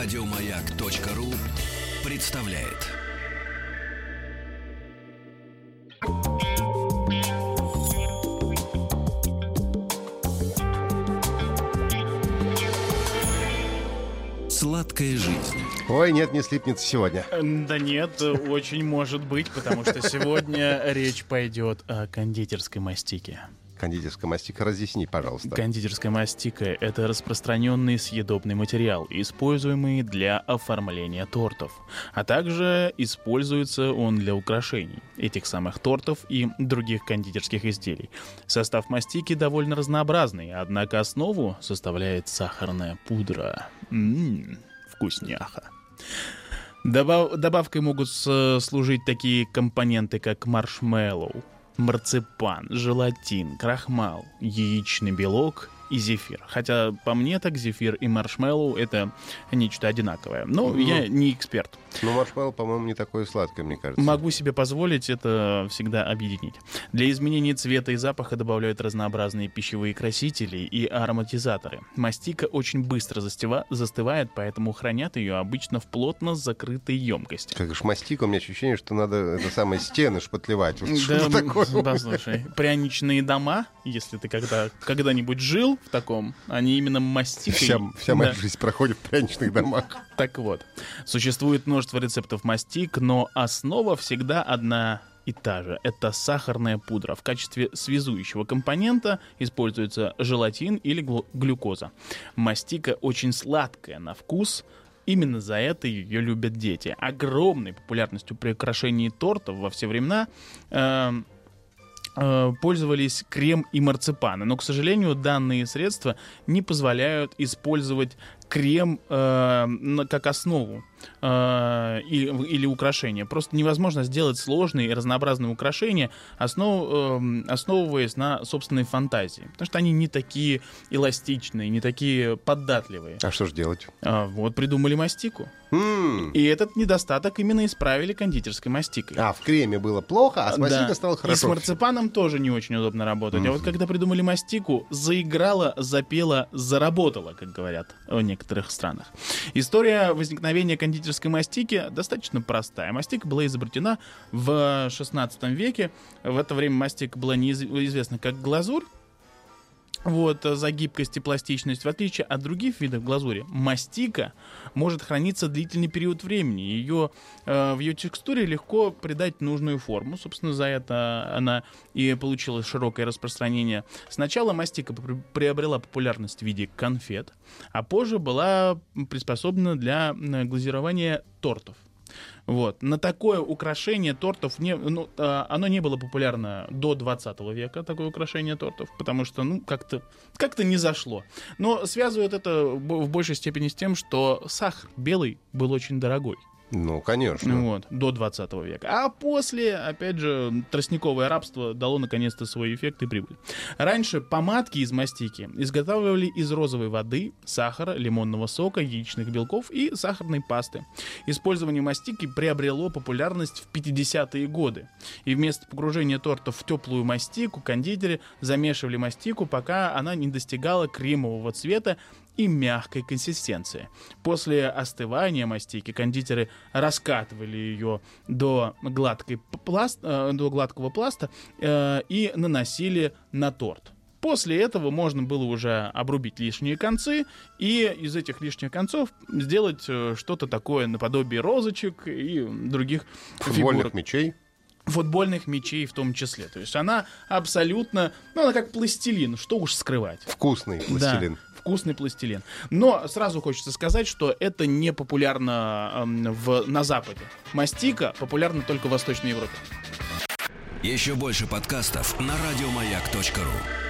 Радиомаяк.ру представляет. Сладкая жизнь. Ой, нет, не слипнется сегодня. Да нет, очень может быть, потому что сегодня речь пойдет о кондитерской мастике. Кондитерская мастика, разъясни, пожалуйста. Кондитерская мастика — это распространенный съедобный материал, используемый для оформления тортов, а также используется он для украшений этих самых тортов и других кондитерских изделий. Состав мастики довольно разнообразный, однако основу составляет сахарная пудра. Ммм, вкусняха. Добав- добавкой могут служить такие компоненты, как маршмеллоу, марципан, желатин, крахмал, яичный белок и зефир. Хотя по мне так зефир и маршмеллоу это нечто одинаковое. Но Ну. я не эксперт. Но маршмеллоу, по-моему, не такое сладкое, мне кажется. Могу себе позволить это всегда объединить. Для изменения цвета и запаха добавляют разнообразные пищевые красители и ароматизаторы. Мастика очень быстро застива- застывает, поэтому хранят ее обычно в плотно закрытой емкости. Как же мастика, у меня ощущение, что надо это самое стены шпатлевать. Вот Да, Что такое? послушай, пряничные дома, если ты когда, когда-нибудь жил в таком, они именно мастикой... Вся, вся моя Да. жизнь проходит в пряничных домах. Так вот, существует множество рецептов мастик, но основа всегда одна и та же. Это сахарная пудра. В качестве связующего компонента используется желатин или глюкоза. Мастика очень сладкая на вкус, Именно за это ее любят дети. Огромной популярностью при украшении тортов во все времена э, пользовались крем и марципаны. Но, к сожалению, данные средства не позволяют использовать крем э, как основу э, и- или украшение. Просто невозможно сделать сложные и разнообразные украшения, основ- эм, основываясь на собственной фантазии. Потому что они не такие эластичные, не такие податливые. А что же делать? А, вот придумали мастику. М. И этот недостаток именно исправили кондитерской мастикой. А, в креме было плохо, а с мастикой Да. стало И с хорошо. марципаном тоже не очень удобно работать. А вот когда придумали мастику, заиграла, запела, заработала, как говорят в некоторых странах. История возникновения кондитерской мастики достаточно простая. Мастика была изобретена в 16 веке. В это время мастика была неизвестна как глазурь. Вот, э, за гибкость и пластичность. В отличие от других видов глазури, мастика может храниться длительный период времени. Ее, э, в ее текстуре легко придать нужную форму. Собственно, за это она и получила широкое распространение. Сначала мастика при- приобрела популярность в виде конфет, а позже была приспособлена для глазирования тортов. Вот. На такое украшение тортов не, ну, а, оно не было популярно до 20 века, такое украшение тортов, потому что, ну, как-то как не зашло. Но связывают это в большей степени с тем, что сахар белый был очень дорогой. Ну, конечно. Вот, до 20 века. А после, опять же, тростниковое рабство дало наконец-то свой эффект и прибыль. Раньше помадки из мастики изготавливали из розовой воды, сахара, лимонного сока, яичных белков и сахарной пасты. Использование мастики приобрело популярность в 50-е годы. И вместо погружения тортов в теплую мастику кондитеры замешивали мастику, пока она не достигала кремового цвета и мягкой консистенции. После остывания мастики кондитеры раскатывали ее до, гладкой пласт, э, до гладкого пласта э, и наносили на торт. После этого можно было уже обрубить лишние концы и из этих лишних концов сделать э, что-то такое наподобие розочек и других Футбольных фигурок мячей. футбольных мячей в том числе. То есть она абсолютно, ну она как пластилин, что уж скрывать. Вкусный пластилин. Да, вкусный пластилин. Но сразу хочется сказать, что это не популярно эм, в, на Западе. Мастика популярна только в Восточной Европе. Еще больше подкастов на радиомаяк.ру.